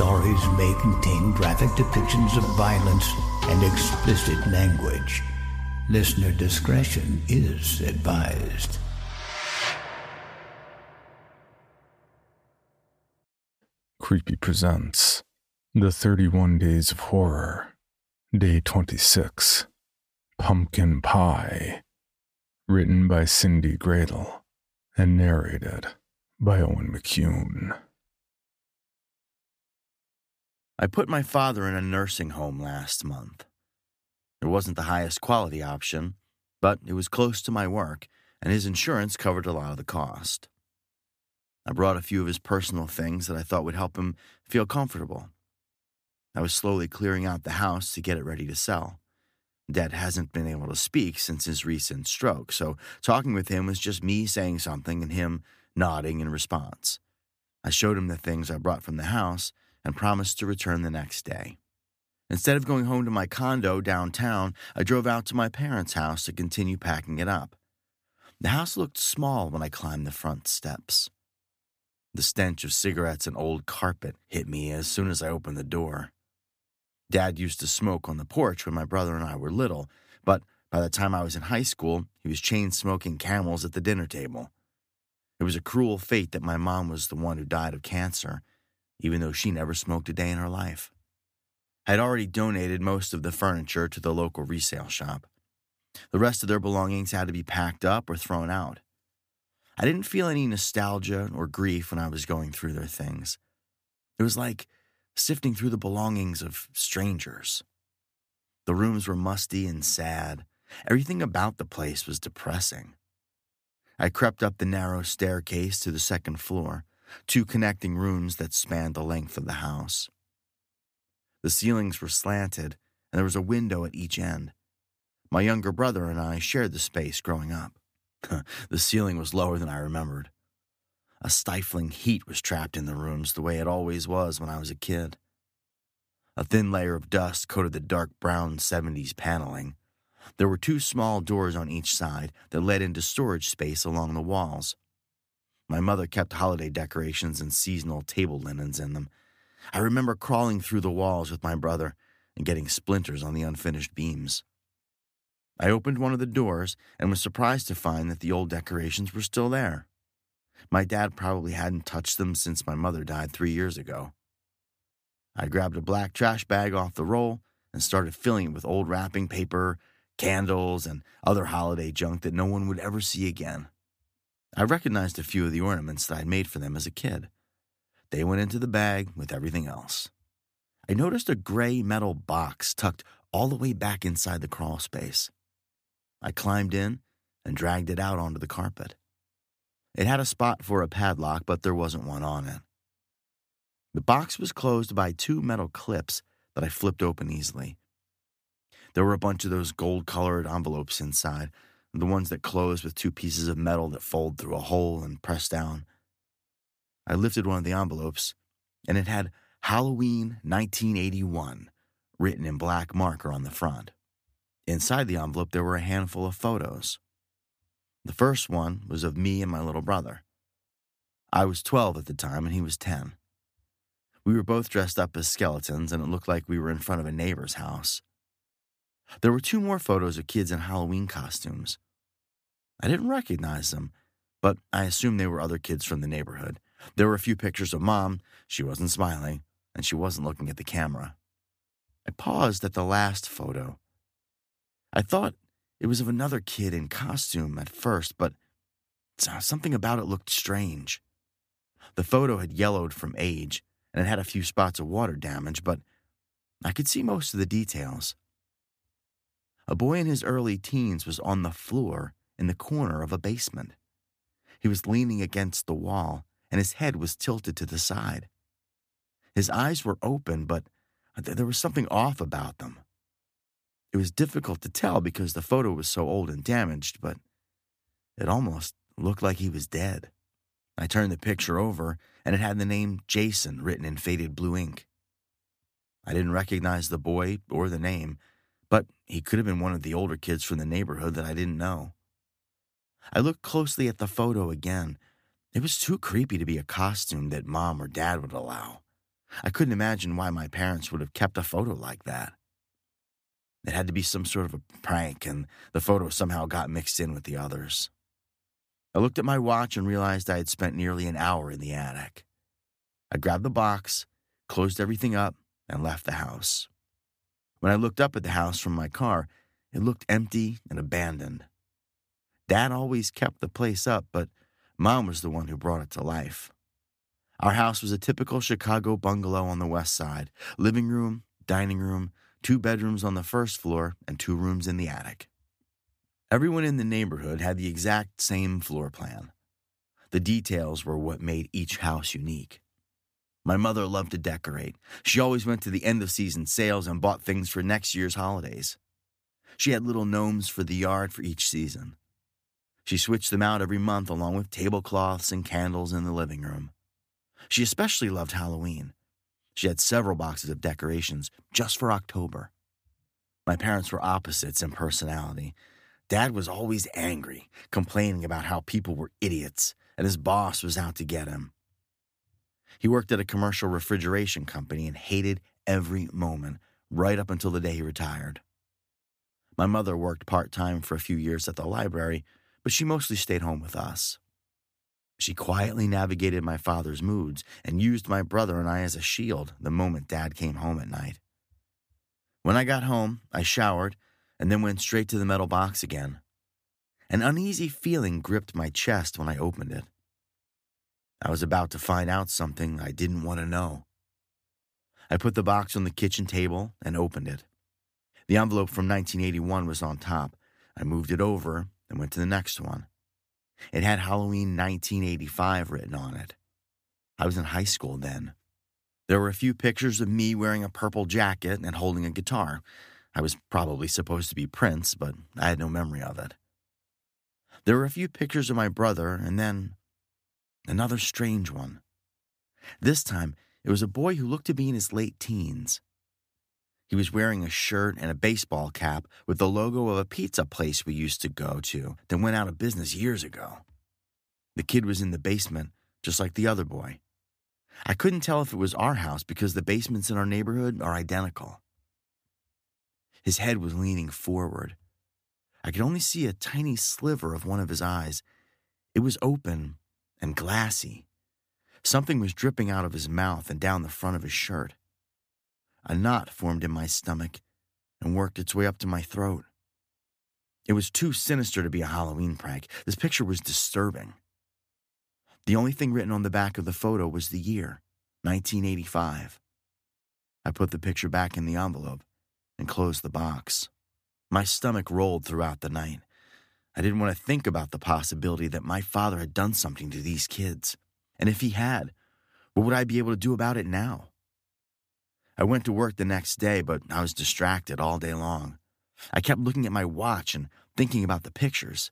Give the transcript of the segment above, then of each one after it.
Stories may contain graphic depictions of violence and explicit language. Listener discretion is advised. Creepy presents The 31 Days of Horror, Day 26 Pumpkin Pie. Written by Cyndi Gradel and narrated by Owen McCuen. I put my father in a nursing home last month. It wasn't the highest quality option, but it was close to my work, and his insurance covered a lot of the cost. I brought a few of his personal things that I thought would help him feel comfortable. I was slowly clearing out the house to get it ready to sell. Dad hasn't been able to speak since his recent stroke, so talking with him was just me saying something and him nodding in response. I showed him the things I brought from the house and promised to return the next day. Instead of going home to my condo downtown, I drove out to my parents' house to continue packing it up. The house looked small when I climbed the front steps. The stench of cigarettes and old carpet hit me as soon as I opened the door. Dad used to smoke on the porch when my brother and I were little, but by the time I was in high school, he was chain smoking camels at the dinner table. It was a cruel fate that my mom was the one who died of cancer, even though she never smoked a day in her life. I had already donated most of the furniture to the local resale shop. The rest of their belongings had to be packed up or thrown out. I didn't feel any nostalgia or grief when I was going through their things. It was like sifting through the belongings of strangers. The rooms were musty and sad. Everything about the place was depressing. I crept up the narrow staircase to the second floor, two connecting rooms that spanned the length of the house. The ceilings were slanted, and there was a window at each end. My younger brother and I shared the space growing up. the ceiling was lower than I remembered. A stifling heat was trapped in the rooms the way it always was when I was a kid. A thin layer of dust coated the dark brown 70s paneling. There were two small doors on each side that led into storage space along the walls. My mother kept holiday decorations and seasonal table linens in them. I remember crawling through the walls with my brother and getting splinters on the unfinished beams. I opened one of the doors and was surprised to find that the old decorations were still there. My dad probably hadn't touched them since my mother died three years ago. I grabbed a black trash bag off the roll and started filling it with old wrapping paper, candles, and other holiday junk that no one would ever see again. I recognized a few of the ornaments that I'd made for them as a kid. They went into the bag with everything else. I noticed a gray metal box tucked all the way back inside the crawl space. I climbed in and dragged it out onto the carpet. It had a spot for a padlock, but there wasn't one on it. The box was closed by two metal clips that I flipped open easily. There were a bunch of those gold colored envelopes inside, the ones that close with two pieces of metal that fold through a hole and press down. I lifted one of the envelopes, and it had Halloween 1981, written in black marker on the front. Inside the envelope, there were a handful of photos. The first one was of me and my little brother. I was 12 at the time and he was 10. We were both dressed up as skeletons, and it looked like we were in front of a neighbor's house. There were two more photos of kids in Halloween costumes. I didn't recognize them, but I assumed they were other kids from the neighborhood. There were a few pictures of mom. She wasn't smiling, and she wasn't looking at the camera. I paused at the last photo. I thought it was of another kid in costume at first, but uh, something about it looked strange. The photo had yellowed from age, and it had a few spots of water damage, but I could see most of the details. A boy in his early teens was on the floor in the corner of a basement. He was leaning against the wall, and his head was tilted to the side. His eyes were open, but there was something off about them. It was difficult to tell because the photo was so old and damaged, but it almost looked like he was dead. I turned the picture over, and it had the name Jason written in faded blue ink. I didn't recognize the boy or the name, but he could have been one of the older kids from the neighborhood that I didn't know. I looked closely at the photo again. It was too creepy to be a costume that mom or dad would allow. I couldn't imagine why my parents would have kept a photo like that. It had to be some sort of a prank, and the photo somehow got mixed in with the others. I looked at my watch and realized I had spent nearly an hour in the attic. I grabbed the box, closed everything up, and left the house. When I looked up at the house from my car, it looked empty and abandoned. Dad always kept the place up, but Mom was the one who brought it to life. Our house was a typical Chicago bungalow on the west side living room, dining room, two bedrooms on the first floor, and two rooms in the attic. Everyone in the neighborhood had the exact same floor plan. The details were what made each house unique. My mother loved to decorate. She always went to the end of season sales and bought things for next year's holidays. She had little gnomes for the yard for each season. She switched them out every month along with tablecloths and candles in the living room. She especially loved Halloween. She had several boxes of decorations just for October. My parents were opposites in personality. Dad was always angry, complaining about how people were idiots and his boss was out to get him. He worked at a commercial refrigeration company and hated every moment, right up until the day he retired. My mother worked part time for a few years at the library, but she mostly stayed home with us. She quietly navigated my father's moods and used my brother and I as a shield the moment Dad came home at night. When I got home, I showered and then went straight to the metal box again. An uneasy feeling gripped my chest when I opened it. I was about to find out something I didn't want to know. I put the box on the kitchen table and opened it. The envelope from 1981 was on top. I moved it over and went to the next one. It had Halloween 1985 written on it. I was in high school then. There were a few pictures of me wearing a purple jacket and holding a guitar. I was probably supposed to be Prince, but I had no memory of it. There were a few pictures of my brother, and then another strange one. This time, it was a boy who looked to be in his late teens. He was wearing a shirt and a baseball cap with the logo of a pizza place we used to go to that went out of business years ago. The kid was in the basement, just like the other boy. I couldn't tell if it was our house because the basements in our neighborhood are identical. His head was leaning forward. I could only see a tiny sliver of one of his eyes. It was open and glassy. Something was dripping out of his mouth and down the front of his shirt. A knot formed in my stomach and worked its way up to my throat. It was too sinister to be a Halloween prank. This picture was disturbing. The only thing written on the back of the photo was the year, 1985. I put the picture back in the envelope and closed the box. My stomach rolled throughout the night. I didn't want to think about the possibility that my father had done something to these kids. And if he had, what would I be able to do about it now? I went to work the next day, but I was distracted all day long. I kept looking at my watch and thinking about the pictures.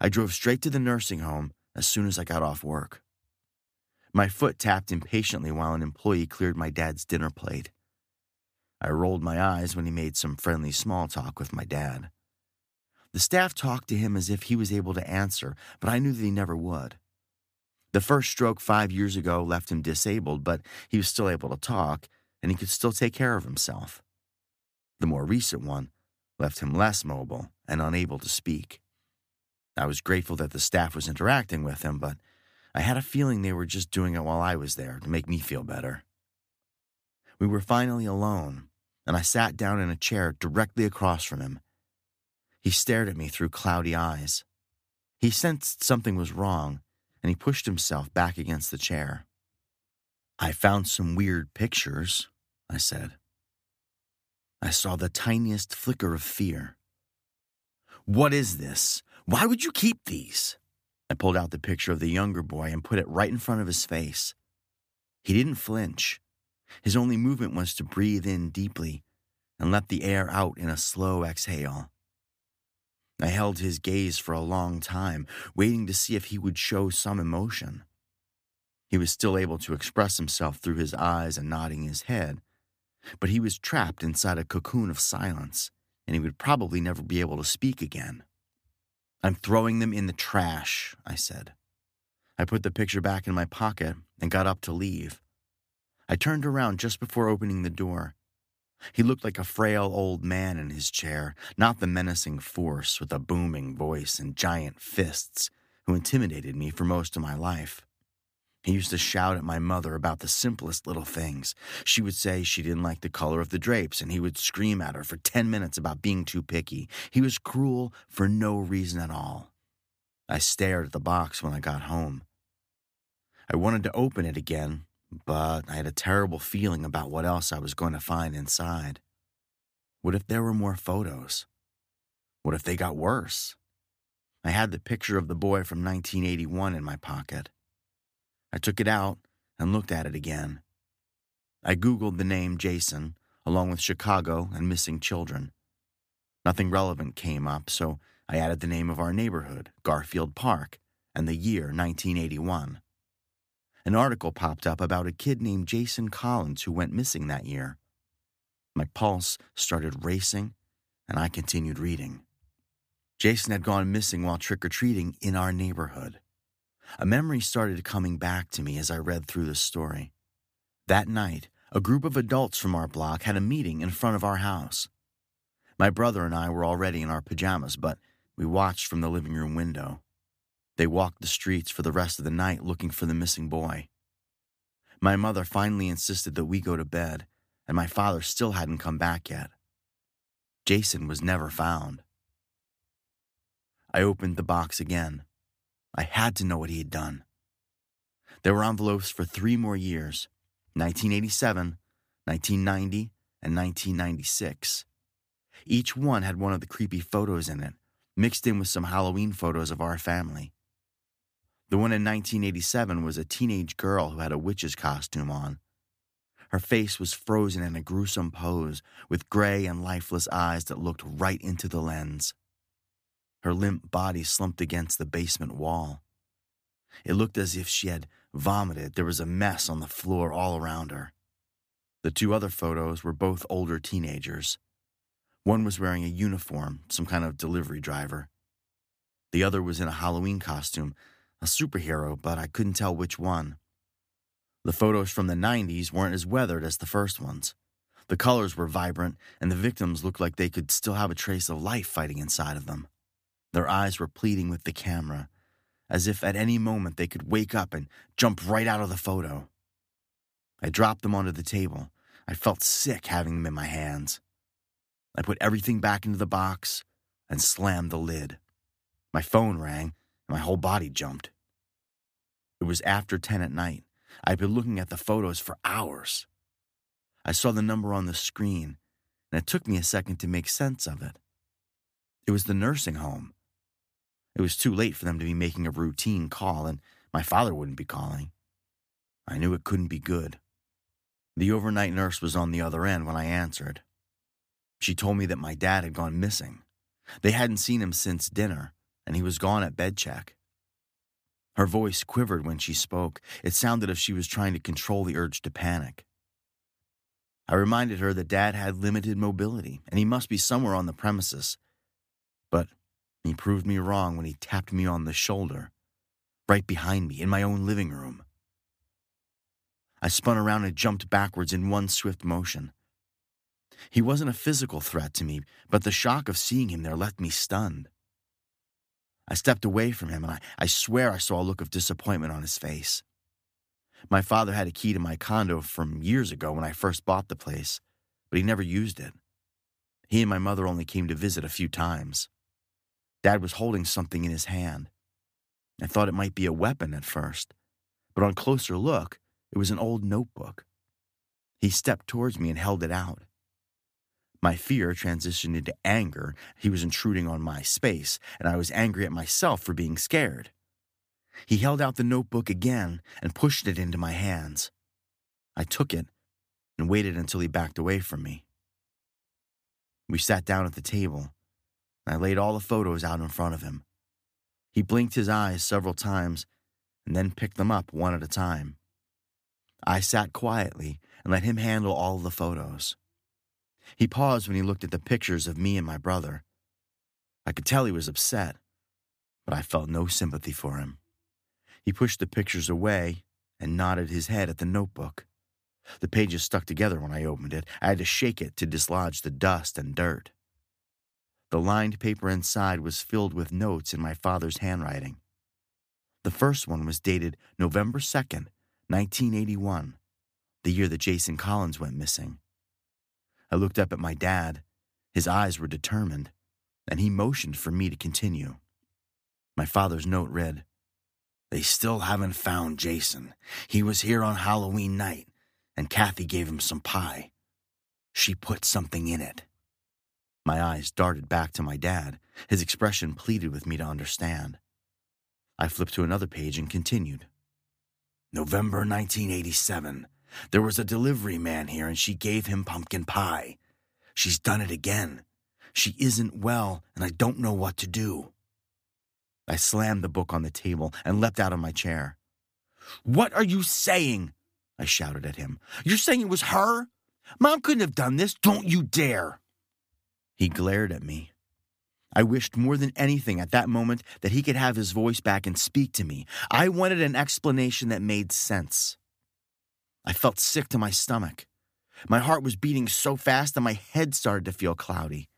I drove straight to the nursing home as soon as I got off work. My foot tapped impatiently while an employee cleared my dad's dinner plate. I rolled my eyes when he made some friendly small talk with my dad. The staff talked to him as if he was able to answer, but I knew that he never would. The first stroke five years ago left him disabled, but he was still able to talk, and he could still take care of himself. The more recent one left him less mobile and unable to speak. I was grateful that the staff was interacting with him, but I had a feeling they were just doing it while I was there to make me feel better. We were finally alone, and I sat down in a chair directly across from him. He stared at me through cloudy eyes. He sensed something was wrong, and he pushed himself back against the chair. I found some weird pictures, I said. I saw the tiniest flicker of fear. What is this? Why would you keep these? I pulled out the picture of the younger boy and put it right in front of his face. He didn't flinch. His only movement was to breathe in deeply and let the air out in a slow exhale. I held his gaze for a long time, waiting to see if he would show some emotion. He was still able to express himself through his eyes and nodding his head, but he was trapped inside a cocoon of silence, and he would probably never be able to speak again. I'm throwing them in the trash, I said. I put the picture back in my pocket and got up to leave. I turned around just before opening the door. He looked like a frail old man in his chair, not the menacing force with a booming voice and giant fists who intimidated me for most of my life. He used to shout at my mother about the simplest little things. She would say she didn't like the color of the drapes, and he would scream at her for 10 minutes about being too picky. He was cruel for no reason at all. I stared at the box when I got home. I wanted to open it again, but I had a terrible feeling about what else I was going to find inside. What if there were more photos? What if they got worse? I had the picture of the boy from 1981 in my pocket. I took it out and looked at it again. I Googled the name Jason, along with Chicago and missing children. Nothing relevant came up, so I added the name of our neighborhood, Garfield Park, and the year 1981. An article popped up about a kid named Jason Collins who went missing that year. My pulse started racing, and I continued reading. Jason had gone missing while trick or treating in our neighborhood. A memory started coming back to me as I read through the story. That night, a group of adults from our block had a meeting in front of our house. My brother and I were already in our pajamas, but we watched from the living room window. They walked the streets for the rest of the night looking for the missing boy. My mother finally insisted that we go to bed, and my father still hadn't come back yet. Jason was never found. I opened the box again. I had to know what he had done. There were envelopes for three more years 1987, 1990, and 1996. Each one had one of the creepy photos in it, mixed in with some Halloween photos of our family. The one in 1987 was a teenage girl who had a witch's costume on. Her face was frozen in a gruesome pose, with gray and lifeless eyes that looked right into the lens. Her limp body slumped against the basement wall. It looked as if she had vomited. There was a mess on the floor all around her. The two other photos were both older teenagers. One was wearing a uniform, some kind of delivery driver. The other was in a Halloween costume, a superhero, but I couldn't tell which one. The photos from the 90s weren't as weathered as the first ones. The colors were vibrant, and the victims looked like they could still have a trace of life fighting inside of them. Their eyes were pleading with the camera, as if at any moment they could wake up and jump right out of the photo. I dropped them onto the table. I felt sick having them in my hands. I put everything back into the box and slammed the lid. My phone rang my whole body jumped. It was after 10 at night. I'd been looking at the photos for hours. I saw the number on the screen, and it took me a second to make sense of it. It was the nursing home. It was too late for them to be making a routine call, and my father wouldn't be calling. I knew it couldn't be good. The overnight nurse was on the other end when I answered. She told me that my dad had gone missing. They hadn't seen him since dinner, and he was gone at bed check. Her voice quivered when she spoke. It sounded as if she was trying to control the urge to panic. I reminded her that Dad had limited mobility and he must be somewhere on the premises. But he proved me wrong when he tapped me on the shoulder, right behind me in my own living room. I spun around and jumped backwards in one swift motion. He wasn't a physical threat to me, but the shock of seeing him there left me stunned. I stepped away from him, and I, I swear I saw a look of disappointment on his face. My father had a key to my condo from years ago when I first bought the place, but he never used it. He and my mother only came to visit a few times. Dad was holding something in his hand. I thought it might be a weapon at first, but on closer look, it was an old notebook. He stepped towards me and held it out. My fear transitioned into anger. He was intruding on my space, and I was angry at myself for being scared. He held out the notebook again and pushed it into my hands. I took it and waited until he backed away from me. We sat down at the table, and I laid all the photos out in front of him. He blinked his eyes several times and then picked them up one at a time. I sat quietly and let him handle all the photos. He paused when he looked at the pictures of me and my brother. I could tell he was upset, but I felt no sympathy for him. He pushed the pictures away and nodded his head at the notebook. The pages stuck together when I opened it. I had to shake it to dislodge the dust and dirt. The lined paper inside was filled with notes in my father's handwriting. The first one was dated November 2nd, 1981, the year that Jason Collins went missing. I looked up at my dad. His eyes were determined, and he motioned for me to continue. My father's note read, They still haven't found Jason. He was here on Halloween night, and Kathy gave him some pie. She put something in it. My eyes darted back to my dad. His expression pleaded with me to understand. I flipped to another page and continued. November 1987. There was a delivery man here and she gave him pumpkin pie. She's done it again. She isn't well and I don't know what to do. I slammed the book on the table and leapt out of my chair. What are you saying? I shouted at him. You're saying it was her? Mom couldn't have done this. Don't you dare. He glared at me. I wished more than anything at that moment that he could have his voice back and speak to me. I wanted an explanation that made sense. I felt sick to my stomach. My heart was beating so fast that my head started to feel cloudy.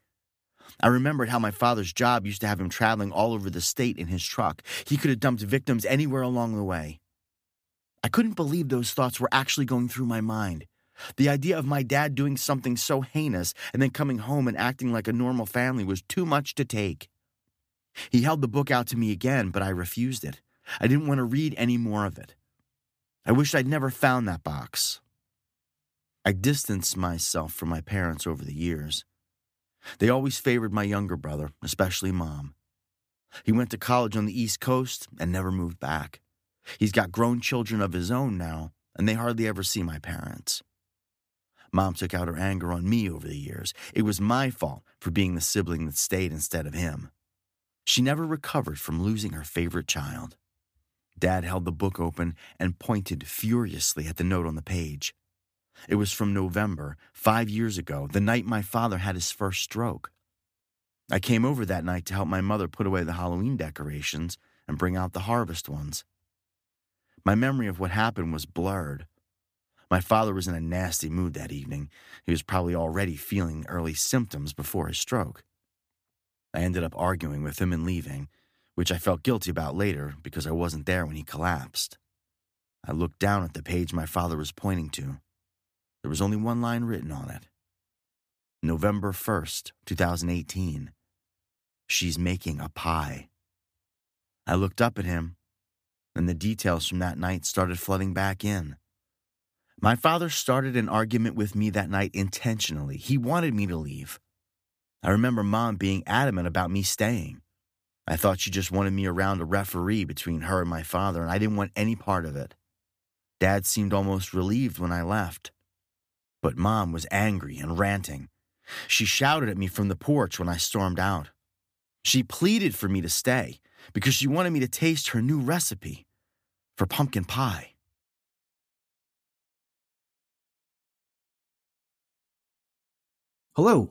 I remembered how my father's job used to have him traveling all over the state in his truck. He could have dumped victims anywhere along the way. I couldn't believe those thoughts were actually going through my mind. The idea of my dad doing something so heinous and then coming home and acting like a normal family was too much to take. He held the book out to me again, but I refused it. I didn't want to read any more of it. I wished I'd never found that box. I distanced myself from my parents over the years. They always favored my younger brother, especially mom. He went to college on the East Coast and never moved back. He's got grown children of his own now, and they hardly ever see my parents. Mom took out her anger on me over the years. It was my fault for being the sibling that stayed instead of him. She never recovered from losing her favorite child. Dad held the book open and pointed furiously at the note on the page. It was from November, five years ago, the night my father had his first stroke. I came over that night to help my mother put away the Halloween decorations and bring out the harvest ones. My memory of what happened was blurred. My father was in a nasty mood that evening. He was probably already feeling early symptoms before his stroke. I ended up arguing with him and leaving, which I felt guilty about later because I wasn't there when he collapsed. I looked down at the page my father was pointing to. There was only one line written on it November 1st, 2018. She's making a pie. I looked up at him, and the details from that night started flooding back in. My father started an argument with me that night intentionally. He wanted me to leave. I remember mom being adamant about me staying. I thought she just wanted me around a referee between her and my father, and I didn't want any part of it. Dad seemed almost relieved when I left. But Mom was angry and ranting. She shouted at me from the porch when I stormed out. She pleaded for me to stay because she wanted me to taste her new recipe. for pumpkin pie. Hello,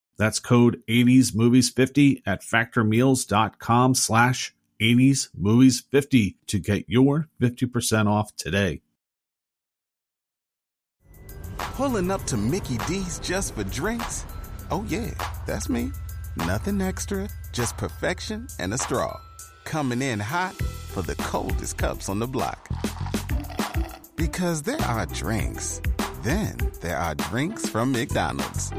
That's code 80smovies50 at factormeals.com slash 80smovies50 to get your 50% off today. Pulling up to Mickey D's just for drinks? Oh, yeah, that's me. Nothing extra, just perfection and a straw. Coming in hot for the coldest cups on the block. Because there are drinks, then there are drinks from McDonald's.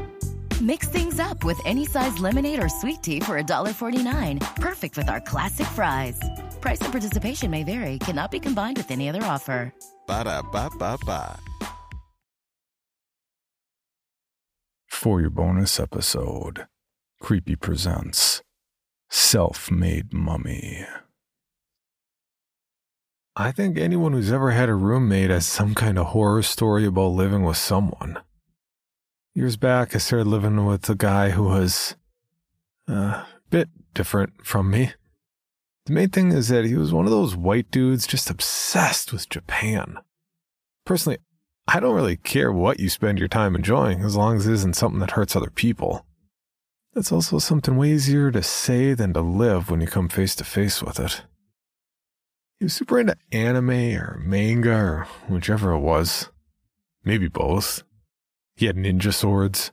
Mix things up with any size lemonade or sweet tea for $1.49. Perfect with our classic fries. Price and participation may vary, cannot be combined with any other offer. Ba da ba ba ba. For your bonus episode, Creepy presents Self Made Mummy. I think anyone who's ever had a roommate has some kind of horror story about living with someone. Years back, I started living with a guy who was uh, a bit different from me. The main thing is that he was one of those white dudes just obsessed with Japan. Personally, I don't really care what you spend your time enjoying as long as it isn't something that hurts other people. That's also something way easier to say than to live when you come face to face with it. He was super into anime or manga or whichever it was. Maybe both. He had ninja swords.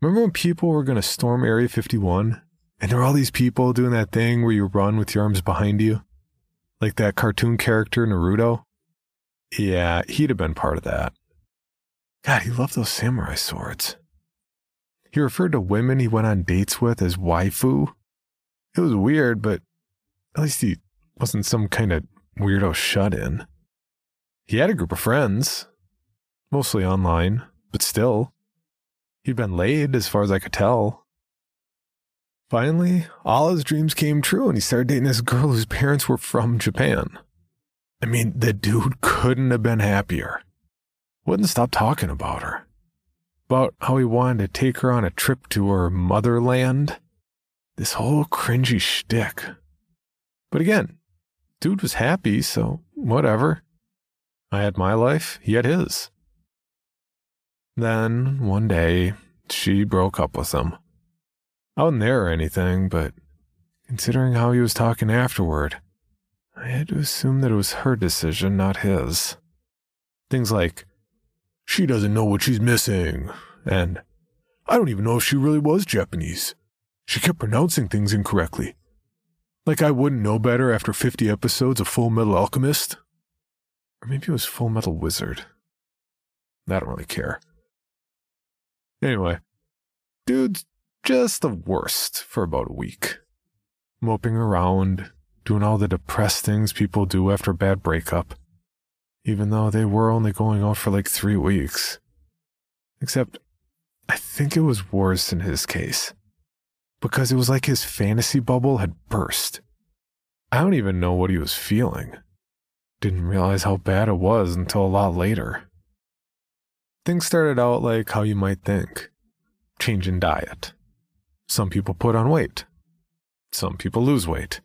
Remember when people were going to storm Area 51? And there were all these people doing that thing where you run with your arms behind you? Like that cartoon character Naruto? Yeah, he'd have been part of that. God, he loved those samurai swords. He referred to women he went on dates with as waifu. It was weird, but at least he wasn't some kind of weirdo shut in. He had a group of friends, mostly online, but still. He'd been laid as far as I could tell. Finally, all his dreams came true and he started dating this girl whose parents were from Japan. I mean, the dude couldn't have been happier. Wouldn't stop talking about her. About how he wanted to take her on a trip to her motherland. This whole cringy shtick. But again, dude was happy, so whatever. I had my life, he had his. Then, one day, she broke up with him. I wasn't there or anything, but considering how he was talking afterward, I had to assume that it was her decision, not his. Things like, she doesn't know what she's missing, and I don't even know if she really was Japanese. She kept pronouncing things incorrectly. Like I wouldn't know better after 50 episodes of Full Metal Alchemist. Or maybe it was Full Metal Wizard. I don't really care. Anyway, dude's just the worst for about a week. Moping around, doing all the depressed things people do after a bad breakup, even though they were only going out for like three weeks. Except, I think it was worse in his case, because it was like his fantasy bubble had burst. I don't even know what he was feeling. Didn't realize how bad it was until a lot later. Things started out like how you might think change in diet. Some people put on weight, some people lose weight.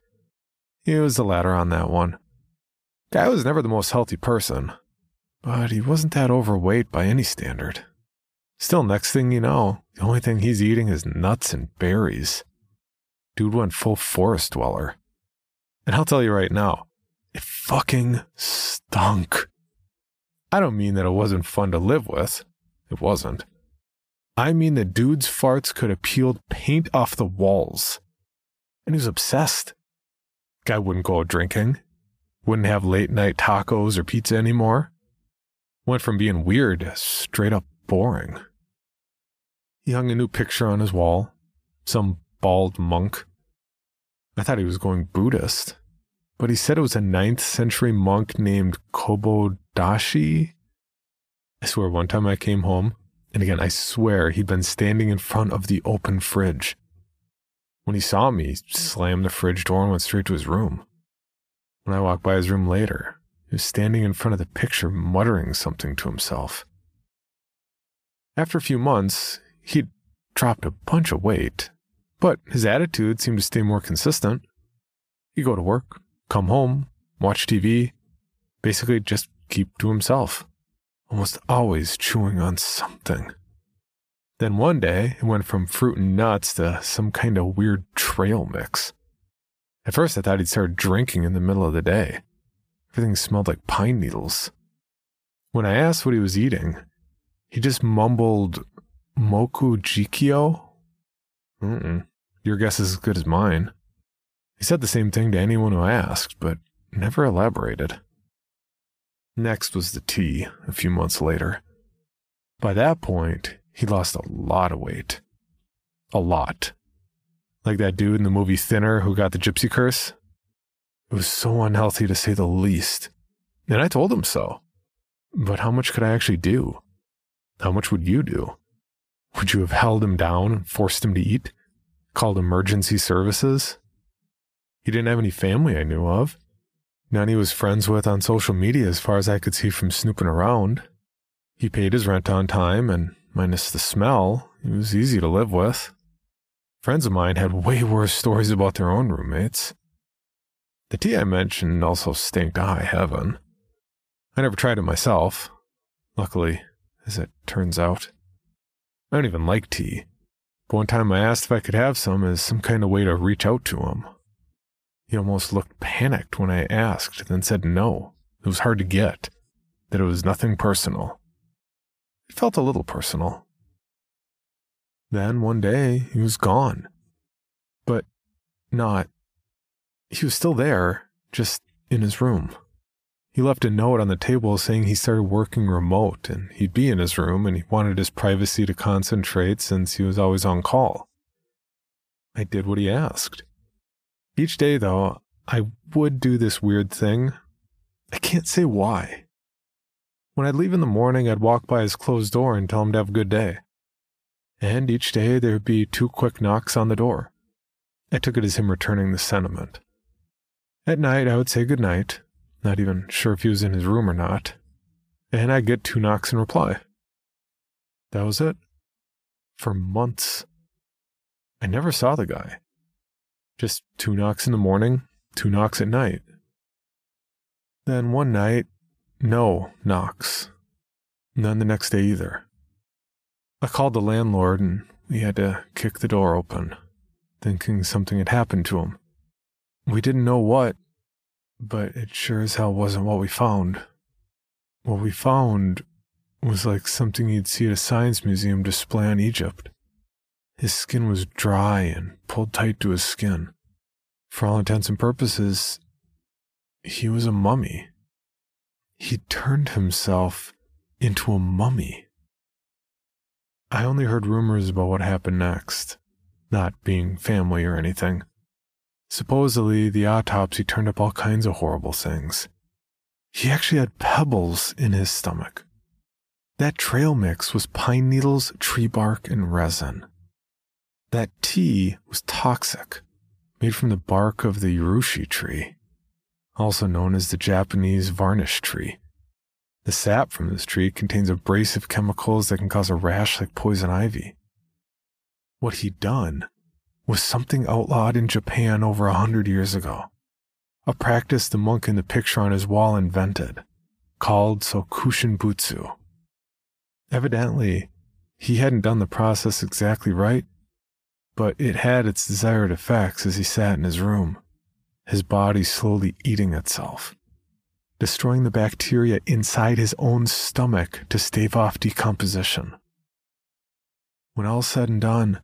He was the latter on that one. Guy was never the most healthy person, but he wasn't that overweight by any standard. Still, next thing you know, the only thing he's eating is nuts and berries. Dude went full forest dweller. And I'll tell you right now, it fucking stunk. I don't mean that it wasn't fun to live with. It wasn't. I mean, the dude's farts could have peeled paint off the walls. And he was obsessed. Guy wouldn't go out drinking, wouldn't have late night tacos or pizza anymore. Went from being weird to straight up boring. He hung a new picture on his wall, some bald monk. I thought he was going Buddhist, but he said it was a ninth century monk named Kobo Daishi. I swear one time I came home, and again I swear he'd been standing in front of the open fridge. When he saw me, he slammed the fridge door and went straight to his room. When I walked by his room later, he was standing in front of the picture muttering something to himself. After a few months, he'd dropped a bunch of weight, but his attitude seemed to stay more consistent. He'd go to work, come home, watch TV, basically just keep to himself, almost always chewing on something. Then one day, it went from fruit and nuts to some kind of weird trail mix. At first, I thought he'd started drinking in the middle of the day. Everything smelled like pine needles. When I asked what he was eating, he just mumbled, Mokujikigyo? Mm-mm. Your guess is as good as mine. He said the same thing to anyone who asked, but never elaborated. Next was the tea, a few months later. By that point, he lost a lot of weight. A lot. Like that dude in the movie Thinner who got the gypsy curse. It was so unhealthy to say the least. And I told him so. But how much could I actually do? How much would you do? Would you have held him down and forced him to eat? Called emergency services? He didn't have any family I knew of. None he was friends with on social media as far as I could see from snooping around. He paid his rent on time, and minus the smell, he was easy to live with. Friends of mine had way worse stories about their own roommates. The tea I mentioned also stank to high ah, heaven. I never tried it myself. Luckily, as it turns out. I don't even like tea. But one time I asked if I could have some as some kind of way to reach out to him. He almost looked panicked when I asked, then said no. It was hard to get, that it was nothing personal. It felt a little personal. Then one day he was gone. But not. He was still there, just in his room. He left a note on the table saying he started working remote and he'd be in his room and he wanted his privacy to concentrate since he was always on call. I did what he asked. Each day, though, I would do this weird thing. I can't say why. When I'd leave in the morning, I'd walk by his closed door and tell him to have a good day. And each day there'd be two quick knocks on the door. I took it as him returning the sentiment. At night, I would say good night, not even sure if he was in his room or not. And I'd get two knocks in reply. That was it. For months. I never saw the guy. Just two knocks in the morning, two knocks at night. Then one night, no knocks. None the next day either. I called the landlord and we had to kick the door open, thinking something had happened to him. We didn't know what, but it sure as hell wasn't what we found. What we found was like something you'd see at a science museum display on Egypt. His skin was dry and pulled tight to his skin. For all intents and purposes, he was a mummy. He turned himself into a mummy. I only heard rumors about what happened next, not being family or anything. Supposedly, the autopsy turned up all kinds of horrible things. He actually had pebbles in his stomach. That trail mix was pine needles, tree bark, and resin. That tea was toxic, made from the bark of the urushi tree, also known as the Japanese varnish tree. The sap from this tree contains abrasive chemicals that can cause a rash like poison ivy. What he'd done was something outlawed in Japan over a hundred years ago. A practice the monk in the picture on his wall invented, called Sokushin Butsu. Evidently, he hadn't done the process exactly right, but it had its desired effects as he sat in his room, his body slowly eating itself, destroying the bacteria inside his own stomach to stave off decomposition. when all's said and done,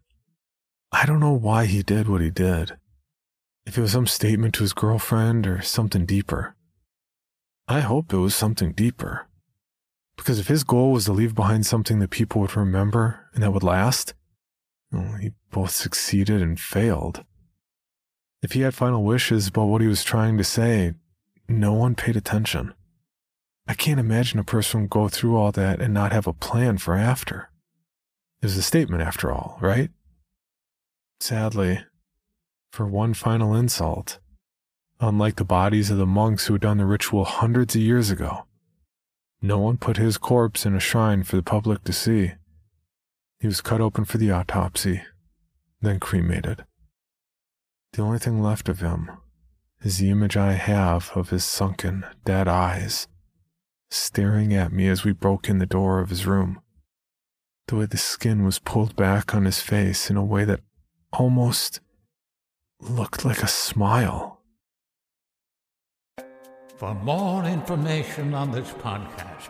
I don't know why he did what he did. If it was some statement to his girlfriend or something deeper. I hope it was something deeper. Because if his goal was to leave behind something that people would remember and that would last, well, he both succeeded and failed. If he had final wishes about what he was trying to say, no one paid attention. I can't imagine a person go through all that and not have a plan for after. It was a statement after all, right? Sadly, for one final insult, unlike the bodies of the monks who had done the ritual hundreds of years ago, no one put his corpse in a shrine for the public to see. He was cut open for the autopsy, then cremated. The only thing left of him is the image I have of his sunken, dead eyes staring at me as we broke in the door of his room. The way the skin was pulled back on his face in a way that almost looked like a smile. For more information on this podcast,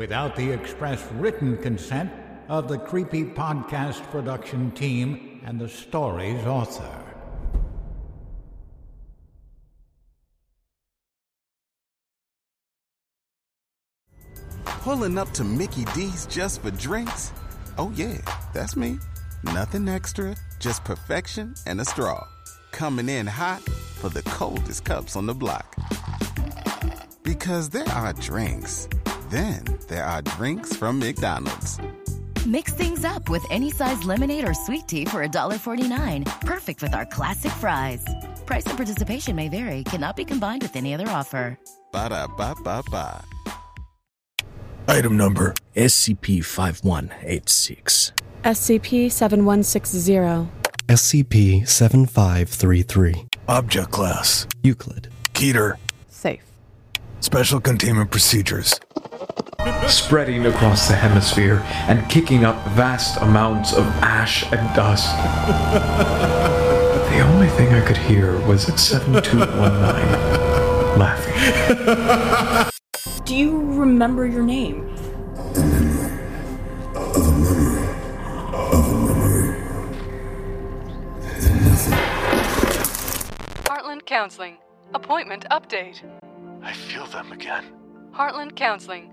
without the express written consent of the Creepy Podcast production team and the story's author. Pulling up to Mickey D's just for drinks? Oh, yeah, that's me. Nothing extra, just perfection and a straw. Coming in hot for the coldest cups on the block. Because there are drinks, then there are drinks from McDonald's. Mix things up with any size lemonade or sweet tea for $1.49. Perfect with our classic fries. Price and participation may vary, cannot be combined with any other offer. Ba da ba ba ba. Item number SCP 5186. SCP 7160. SCP 7533. Object Class Euclid. Keter. Safe. Special Containment Procedures. Spreading across the hemisphere and kicking up vast amounts of ash and dust. the only thing I could hear was 7219 laughing. Do you remember your name? Heartland Counseling. Appointment update. I feel them again. Heartland Counseling.